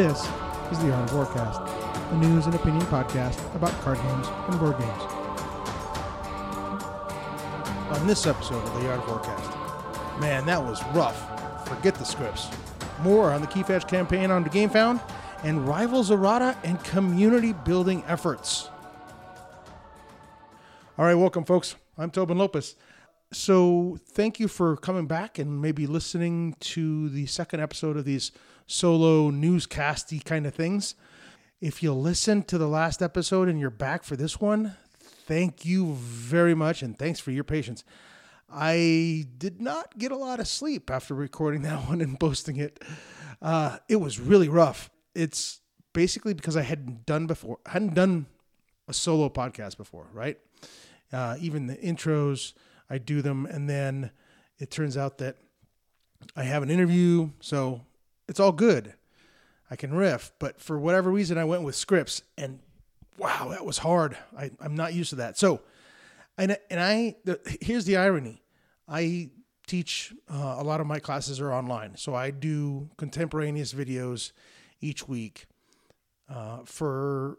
This is the Art of Warcast, a news and opinion podcast about card games and board games. On this episode of the Art of Warcast, man, that was rough. Forget the scripts. More on the Keyforge campaign on the GameFound and Rivals Errata and community building efforts. All right, welcome, folks. I'm Tobin Lopez. So, thank you for coming back and maybe listening to the second episode of these solo newscasty kind of things. If you listened to the last episode and you're back for this one, thank you very much and thanks for your patience. I did not get a lot of sleep after recording that one and posting it. Uh, it was really rough. It's basically because I hadn't done before, hadn't done a solo podcast before, right? Uh, even the intros, I do them, and then it turns out that I have an interview, so it's all good. I can riff, but for whatever reason, I went with scripts, and wow, that was hard. I, I'm not used to that. So, and and I the, here's the irony: I teach uh, a lot of my classes are online, so I do contemporaneous videos each week uh, for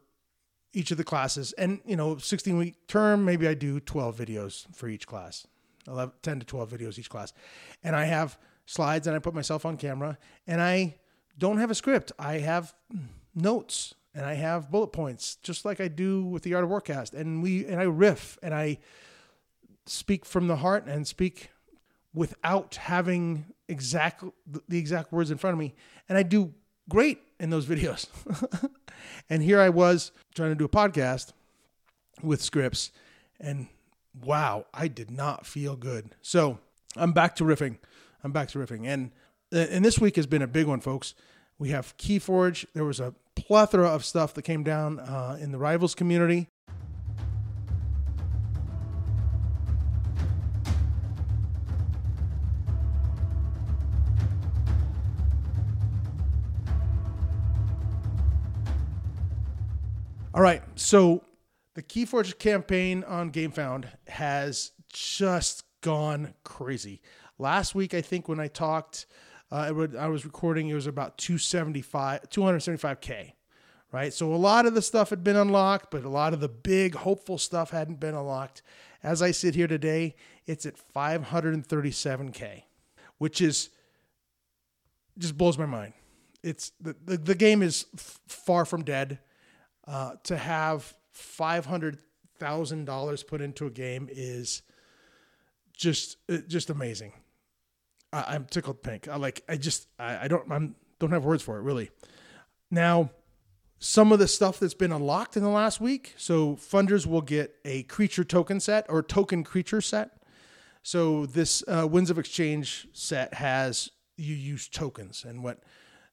each of the classes. And, you know, 16 week term, maybe I do 12 videos for each class, 11, 10 to 12 videos each class. And I have slides and I put myself on camera and I don't have a script. I have notes and I have bullet points, just like I do with the Art of Warcast. And we, and I riff and I speak from the heart and speak without having exact the exact words in front of me. And I do great in those videos. and here I was trying to do a podcast with scripts, and wow, I did not feel good. So I'm back to riffing. I'm back to riffing. And and this week has been a big one, folks. We have Keyforge. There was a plethora of stuff that came down uh, in the rivals community. All right, so the Keyforge campaign on GameFound has just gone crazy. Last week, I think when I talked, uh, I was recording, it was about 275, 275K, right? So a lot of the stuff had been unlocked, but a lot of the big hopeful stuff hadn't been unlocked. As I sit here today, it's at 537K, which is just blows my mind. It's the, the, the game is f- far from dead. Uh, to have five hundred thousand dollars put into a game is just uh, just amazing. I, am tickled pink. I like. I just. I, I don't. I'm don't have words for it really. Now, some of the stuff that's been unlocked in the last week. So funders will get a creature token set or token creature set. So this uh, Winds of Exchange set has you use tokens and what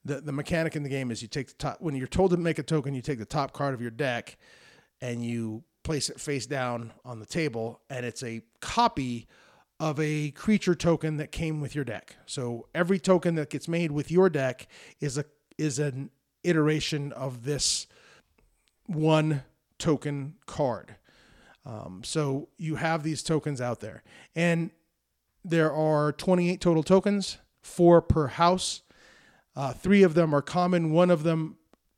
the the mechanic in the game is you take the top when you're told to make a token, you take the top card of your deck and you place it face down on the table, and it's a copy of a creature token that came with your deck. So every token that gets made with your deck is a is an iteration of this one token card. Um, so you have these tokens out there, and there are 28 total tokens, four per house. Uh, three of them are common. One of them,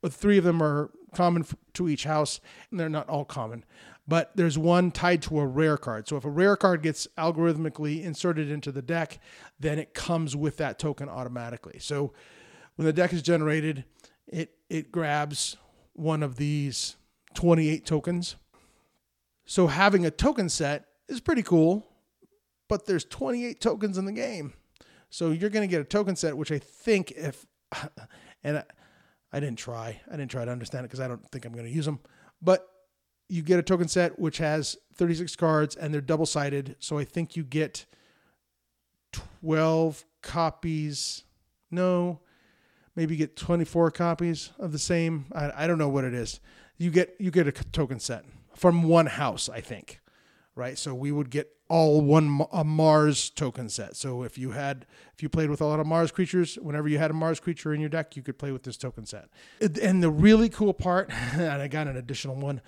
three of them are common to each house, and they're not all common. But there's one tied to a rare card. So if a rare card gets algorithmically inserted into the deck, then it comes with that token automatically. So when the deck is generated, it it grabs one of these 28 tokens. So having a token set is pretty cool, but there's 28 tokens in the game. So you're going to get a token set, which I think if, and I, I didn't try, I didn't try to understand it because I don't think I'm going to use them, but you get a token set which has 36 cards and they're double sided. So I think you get 12 copies. No, maybe get 24 copies of the same. I, I don't know what it is. You get you get a token set from one house, I think, right? So we would get all one a Mars token set. So if you had if you played with a lot of Mars creatures, whenever you had a Mars creature in your deck, you could play with this token set. And the really cool part, and I got an additional one,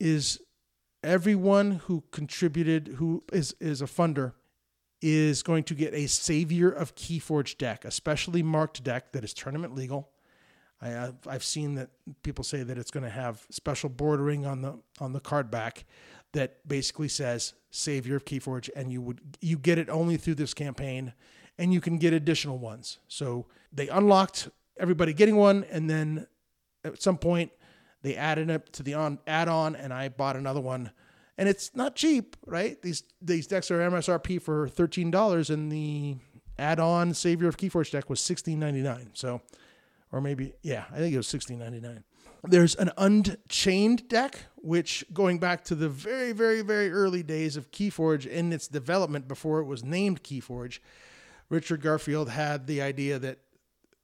is everyone who contributed who is is a funder is going to get a Savior of Keyforge deck, a specially marked deck that is tournament legal. I, I've, I've seen that people say that it's going to have special bordering on the on the card back that basically says Savior of Keyforge, and you would you get it only through this campaign, and you can get additional ones. So they unlocked everybody getting one, and then at some point they added it to the on add-on, and I bought another one. And it's not cheap, right? These these decks are MSRP for thirteen dollars, and the add-on Savior of Keyforge deck was sixteen ninety nine. So, or maybe yeah, I think it was sixteen ninety nine. There's an Unchained deck, which going back to the very, very, very early days of Keyforge in its development before it was named Keyforge, Richard Garfield had the idea that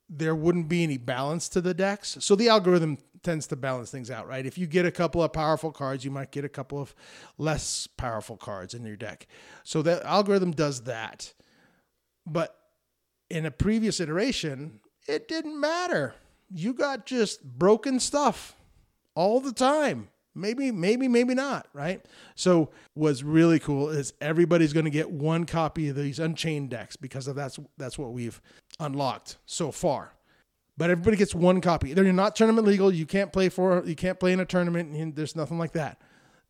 there wouldn't be any balance to the decks. So the algorithm tends to balance things out, right? If you get a couple of powerful cards, you might get a couple of less powerful cards in your deck. So the algorithm does that. But in a previous iteration, it didn't matter you got just broken stuff all the time. Maybe, maybe, maybe not, right? So what's really cool is everybody's going to get one copy of these Unchained decks because of that's that's what we've unlocked so far. But everybody gets one copy. They're not tournament legal. You can't play for you can't play in a tournament. And there's nothing like that.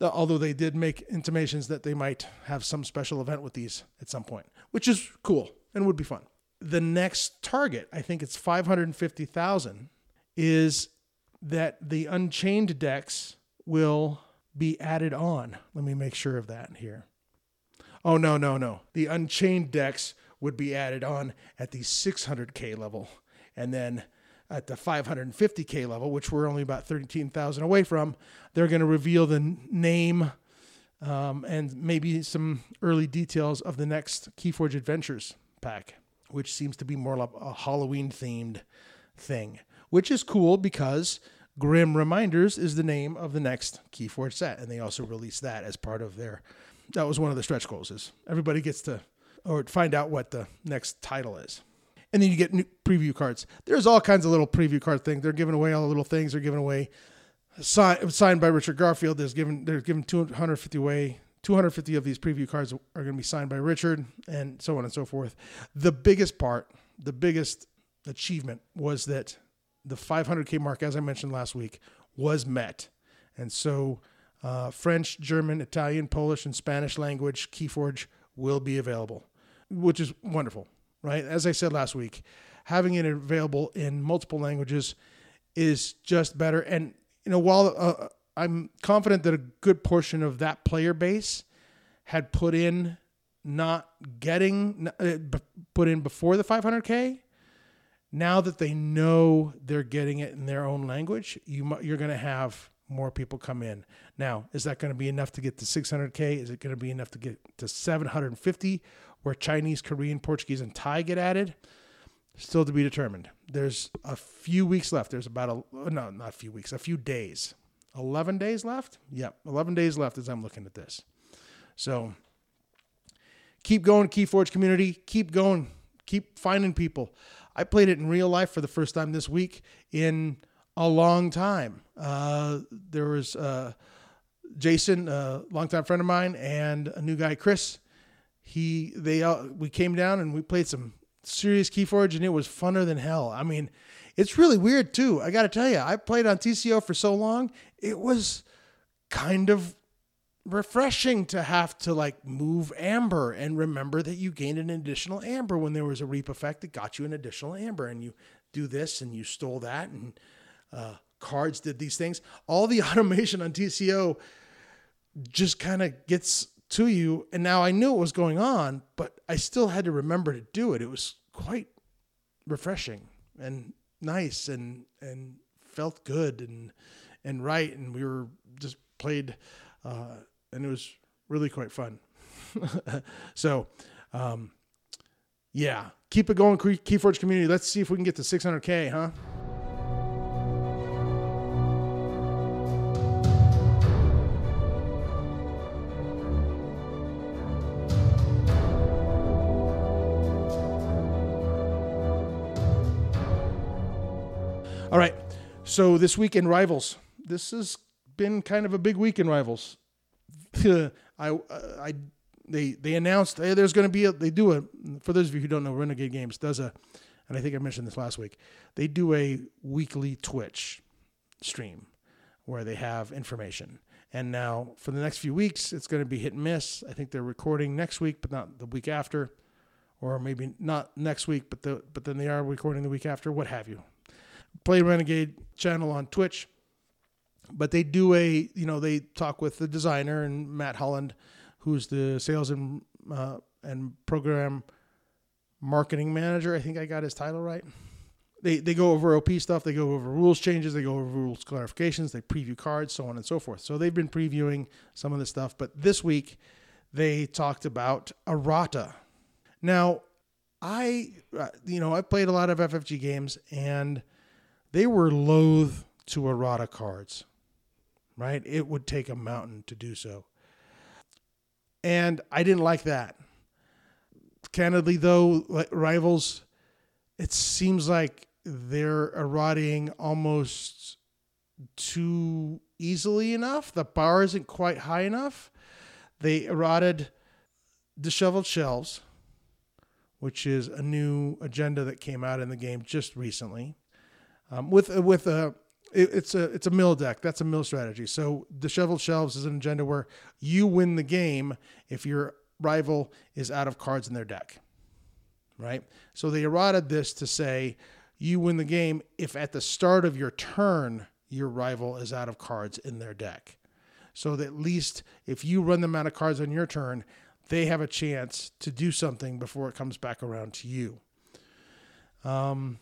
Although they did make intimations that they might have some special event with these at some point, which is cool and would be fun. The next target, I think it's 550,000 is that the Unchained decks will be added on. Let me make sure of that here. Oh, no, no, no. The Unchained decks would be added on at the 600K level. And then at the 550K level, which we're only about 13,000 away from, they're going to reveal the name um, and maybe some early details of the next Keyforge Adventures pack, which seems to be more like a Halloween themed thing which is cool because Grim Reminders is the name of the next Keyforge set, and they also released that as part of their. That was one of the stretch goals. Is everybody gets to or find out what the next title is, and then you get new preview cards. There's all kinds of little preview card things. They're giving away all the little things. They're giving away signed, signed by Richard Garfield. There's given they're giving 250 away. 250 of these preview cards are going to be signed by Richard, and so on and so forth. The biggest part, the biggest achievement was that the 500K mark, as I mentioned last week, was met. And so uh, French, German, Italian, Polish, and Spanish language Keyforge will be available, which is wonderful, right? As I said last week, having it available in multiple languages is just better. And, you know, while uh, I'm confident that a good portion of that player base had put in not getting, uh, put in before the 500K, now that they know they're getting it in their own language, you you're going to have more people come in. Now, is that going to be enough to get to 600k? Is it going to be enough to get to 750 where Chinese, Korean, Portuguese and Thai get added? Still to be determined. There's a few weeks left. There's about a no, not a few weeks, a few days. 11 days left? Yep, 11 days left as I'm looking at this. So keep going, Keyforge community. Keep going. Keep finding people. I played it in real life for the first time this week in a long time. Uh, there was uh, Jason, a longtime friend of mine, and a new guy, Chris. He they uh, we came down and we played some serious Keyforge, and it was funner than hell. I mean, it's really weird too. I got to tell you, I played on TCO for so long, it was kind of refreshing to have to like move amber and remember that you gained an additional amber when there was a reap effect that got you an additional amber and you do this and you stole that and uh, cards did these things. All the automation on tco just kind of gets to you. And now i knew what was going on but i still had to remember to do it. It was quite refreshing and nice and and felt good and and right. And we were just played uh, and it was really quite fun. so, um, yeah, keep it going, Keyforge community. Let's see if we can get to 600K, huh? All right. So this week in Rivals, this has been kind of a big week in Rivals. I, uh, I, they, they announced hey, there's going to be a, they do a, for those of you who don't know, Renegade Games does a, and I think I mentioned this last week, they do a weekly Twitch stream where they have information. And now for the next few weeks, it's going to be hit and miss. I think they're recording next week, but not the week after, or maybe not next week, but the but then they are recording the week after, what have you. Play Renegade channel on Twitch, but they do a you know they talk with the designer and Matt Holland, who's the sales and uh, and program marketing manager. I think I got his title right they they go over OP stuff, they go over rules changes, they go over rules clarifications, they preview cards, so on and so forth. So they've been previewing some of this stuff, but this week they talked about errata. Now, I uh, you know, I played a lot of FFG games and they were loath to errata cards. Right? It would take a mountain to do so. And I didn't like that. Candidly though, like rivals it seems like they're eroding almost too easily enough. The bar isn't quite high enough. They eroded disheveled shelves, which is a new agenda that came out in the game just recently. Um, with with a it, it's a it's a mill deck. That's a mill strategy. So disheveled shelves is an agenda where you win the game if your rival is out of cards in their deck. Right. So they eroded this to say you win the game if at the start of your turn your rival is out of cards in their deck. So that at least if you run them out of cards on your turn, they have a chance to do something before it comes back around to you. Um,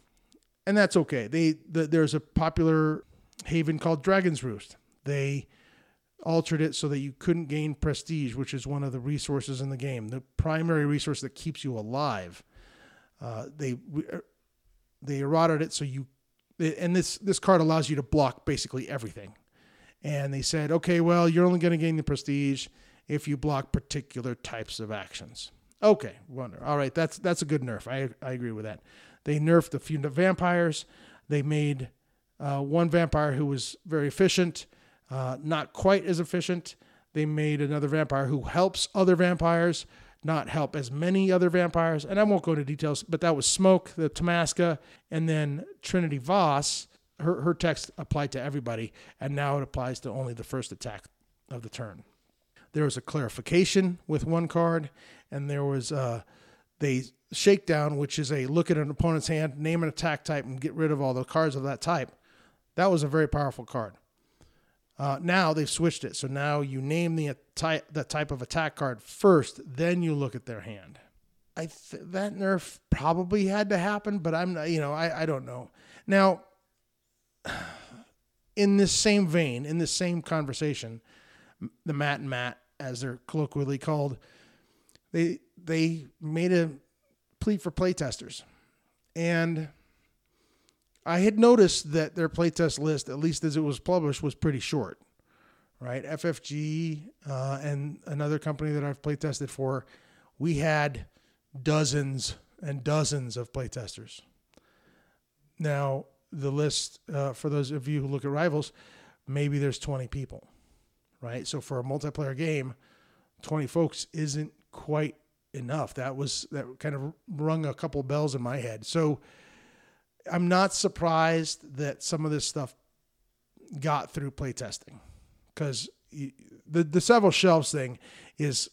and that's okay. They the, there's a popular haven called Dragon's Roost. They altered it so that you couldn't gain prestige, which is one of the resources in the game, the primary resource that keeps you alive. Uh, they they eroded it so you and this this card allows you to block basically everything. And they said, okay, well, you're only going to gain the prestige if you block particular types of actions. Okay, wonder. All right, that's that's a good nerf. I I agree with that. They nerfed a few vampires. They made uh, one vampire who was very efficient, uh, not quite as efficient. They made another vampire who helps other vampires not help as many other vampires. And I won't go into details, but that was Smoke, the Tamaska, and then Trinity Voss. Her, her text applied to everybody, and now it applies to only the first attack of the turn. There was a clarification with one card, and there was a they shakedown, which is a look at an opponent's hand, name an attack type, and get rid of all the cards of that type. That was a very powerful card. Uh, now they've switched it, so now you name the type the type of attack card first, then you look at their hand. I th- that nerf probably had to happen, but I'm not, you know I, I don't know. Now, in this same vein, in this same conversation, the Matt and Matt, as they're colloquially called, they they made a plea for playtesters, and I had noticed that their playtest list, at least as it was published, was pretty short, right? FFG uh, and another company that I've playtested for, we had dozens and dozens of playtesters. Now, the list, uh, for those of you who look at rivals, maybe there's 20 people, right? So for a multiplayer game, 20 folks isn't quite enough. That was, that kind of rung a couple bells in my head. So, I'm not surprised that some of this stuff got through playtesting because the the several shelves thing is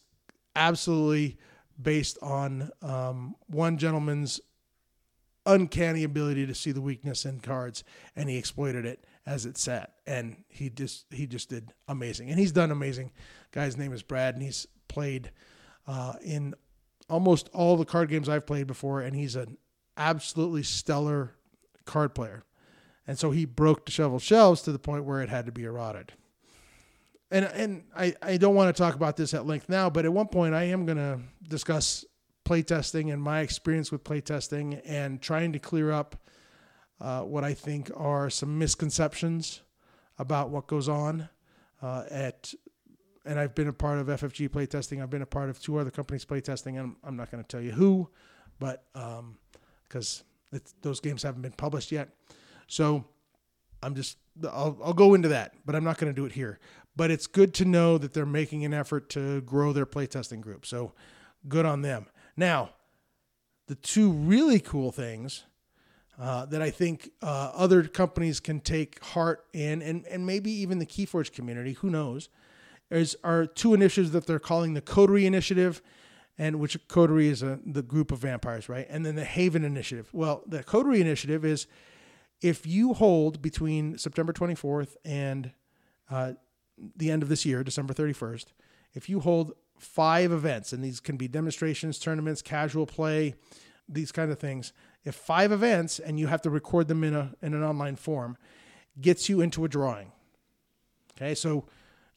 absolutely based on um, one gentleman's uncanny ability to see the weakness in cards, and he exploited it as it sat, and he just he just did amazing, and he's done amazing. Guy's name is Brad, and he's played uh, in almost all the card games I've played before, and he's an absolutely stellar card player. And so he broke the shovel shelves to the point where it had to be eroded. And and I, I don't want to talk about this at length now, but at one point I am going to discuss playtesting and my experience with playtesting and trying to clear up uh, what I think are some misconceptions about what goes on uh, at and I've been a part of FFG playtesting. I've been a part of two other companies playtesting, and I'm not going to tell you who, but because um, those games haven't been published yet. So I'm just, I'll, I'll go into that, but I'm not going to do it here. But it's good to know that they're making an effort to grow their playtesting group. So good on them. Now, the two really cool things uh, that I think uh, other companies can take heart in, and, and maybe even the Keyforge community, who knows, is, are two initiatives that they're calling the Coterie Initiative, and which Coterie is a, the group of vampires, right? And then the Haven Initiative. Well, the Coterie Initiative is if you hold between September 24th and uh, the end of this year, December 31st, if you hold five events, and these can be demonstrations, tournaments, casual play, these kind of things. If five events and you have to record them in a in an online form, gets you into a drawing. Okay, so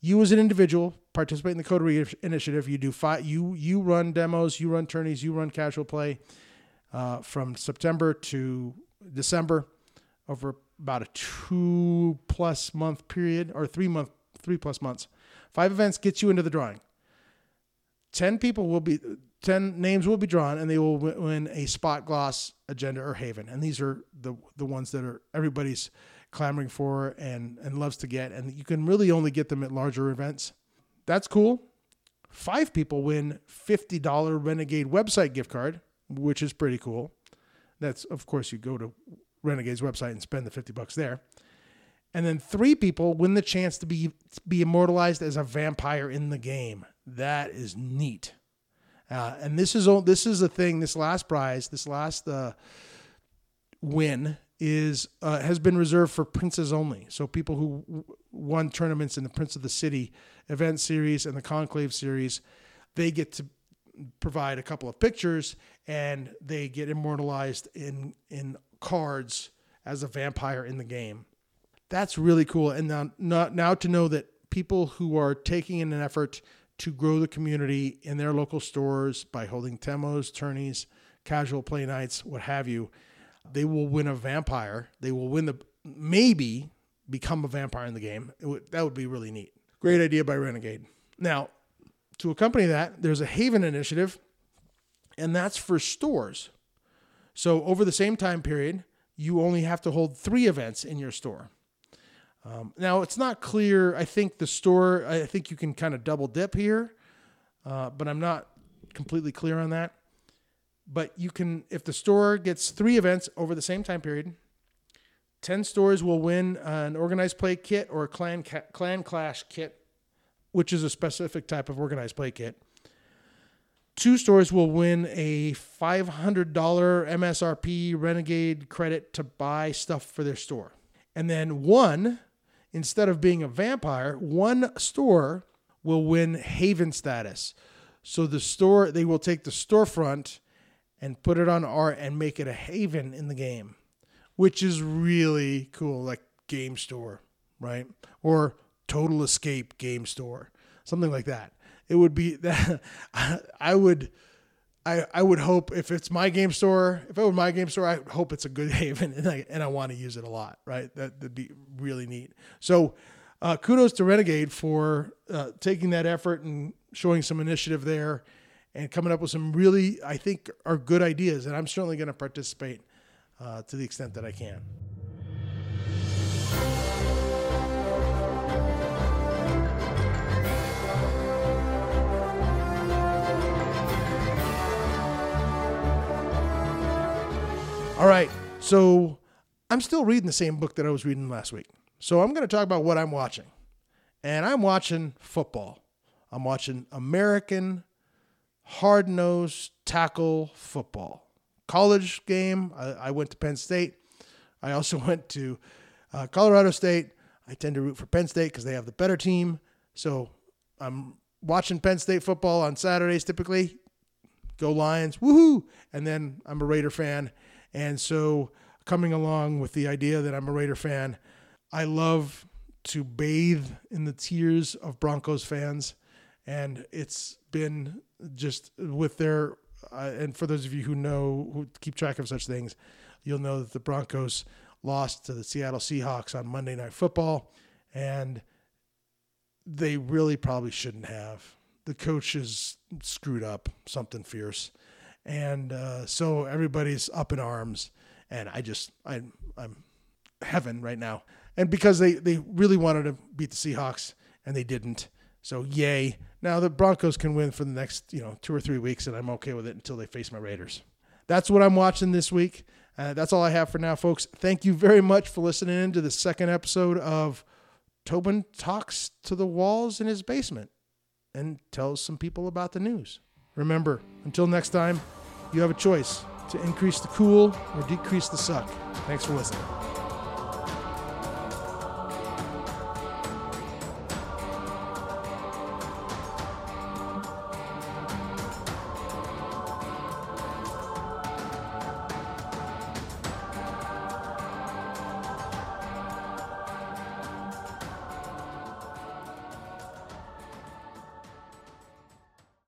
you as an individual participate in the Coterie Initiative. You do five. You you run demos, you run tourneys, you run casual play uh, from September to December over about a two plus month period or three month three plus months. Five events gets you into the drawing. 10 people will be 10 names will be drawn and they will win a spot gloss agenda or haven. And these are the the ones that are everybody's clamoring for and and loves to get. And you can really only get them at larger events. That's cool. Five people win $50 renegade website gift card which is pretty cool. That's of course you go to renegade's website and spend the 50 bucks there. And then three people win the chance to be be immortalized as a vampire in the game. That is neat. Uh, and this is this is a thing. This last prize, this last uh, win, is uh, has been reserved for princes only. So people who won tournaments in the Prince of the City event series and the Conclave series, they get to provide a couple of pictures and they get immortalized in in cards as a vampire in the game. That's really cool. And now, not, now to know that people who are taking in an effort to grow the community in their local stores by holding temos, tourneys, casual play nights, what have you. They will win a vampire. They will win the maybe become a vampire in the game. Would, that would be really neat. Great idea by Renegade. Now, to accompany that, there's a Haven initiative, and that's for stores. So over the same time period, you only have to hold three events in your store. Um, now it's not clear. I think the store. I think you can kind of double dip here, uh, but I'm not completely clear on that. But you can, if the store gets three events over the same time period, ten stores will win an organized play kit or a clan ca- clan clash kit, which is a specific type of organized play kit. Two stores will win a $500 MSRP Renegade credit to buy stuff for their store. And then one instead of being a vampire, one store will win haven status. So the store they will take the storefront and put it on art and make it a haven in the game, which is really cool, like game store, right? Or total escape game store, something like that. It would be that I would I, I would hope if it's my game store, if it were my game store, I hope it's a good haven and I, and I want to use it a lot, right? That, would be really neat. So uh, kudos to Renegade for uh, taking that effort and showing some initiative there and coming up with some really, I think, are good ideas. And I'm certainly going to participate uh, to the extent that I can. All right. So I'm still reading the same book that I was reading last week. So I'm going to talk about what I'm watching. And I'm watching football. I'm watching American hard nosed tackle football. College game, I, I, went to Penn State. I also went to uh, Colorado State. I tend to root for Penn State because they have the better team. So I'm watching Penn State football on Saturdays typically. Go Lions, woohoo! And then I'm a Raider fan and so, coming along with the idea that I'm a Raider fan, I love to bathe in the tears of Broncos fans. And it's been just with their, uh, and for those of you who know, who keep track of such things, you'll know that the Broncos lost to the Seattle Seahawks on Monday Night Football. And they really probably shouldn't have. The coaches screwed up something fierce and uh, so everybody's up in arms. And I just I I'm heaven right now. And because they they really wanted to beat the Seahawks and they didn't, so yay. Now the Broncos can win for the next you know two or three weeks, and I'm okay with it until they face my Raiders. That's what I'm watching this week. Uh, that's all I have for now, folks. Thank you very much for listening in to the second episode of Tobin Talks to the Walls in His Basement and tells some people about the news. Remember, until next time, you have a choice to increase the cool or decrease the suck. Thanks for listening.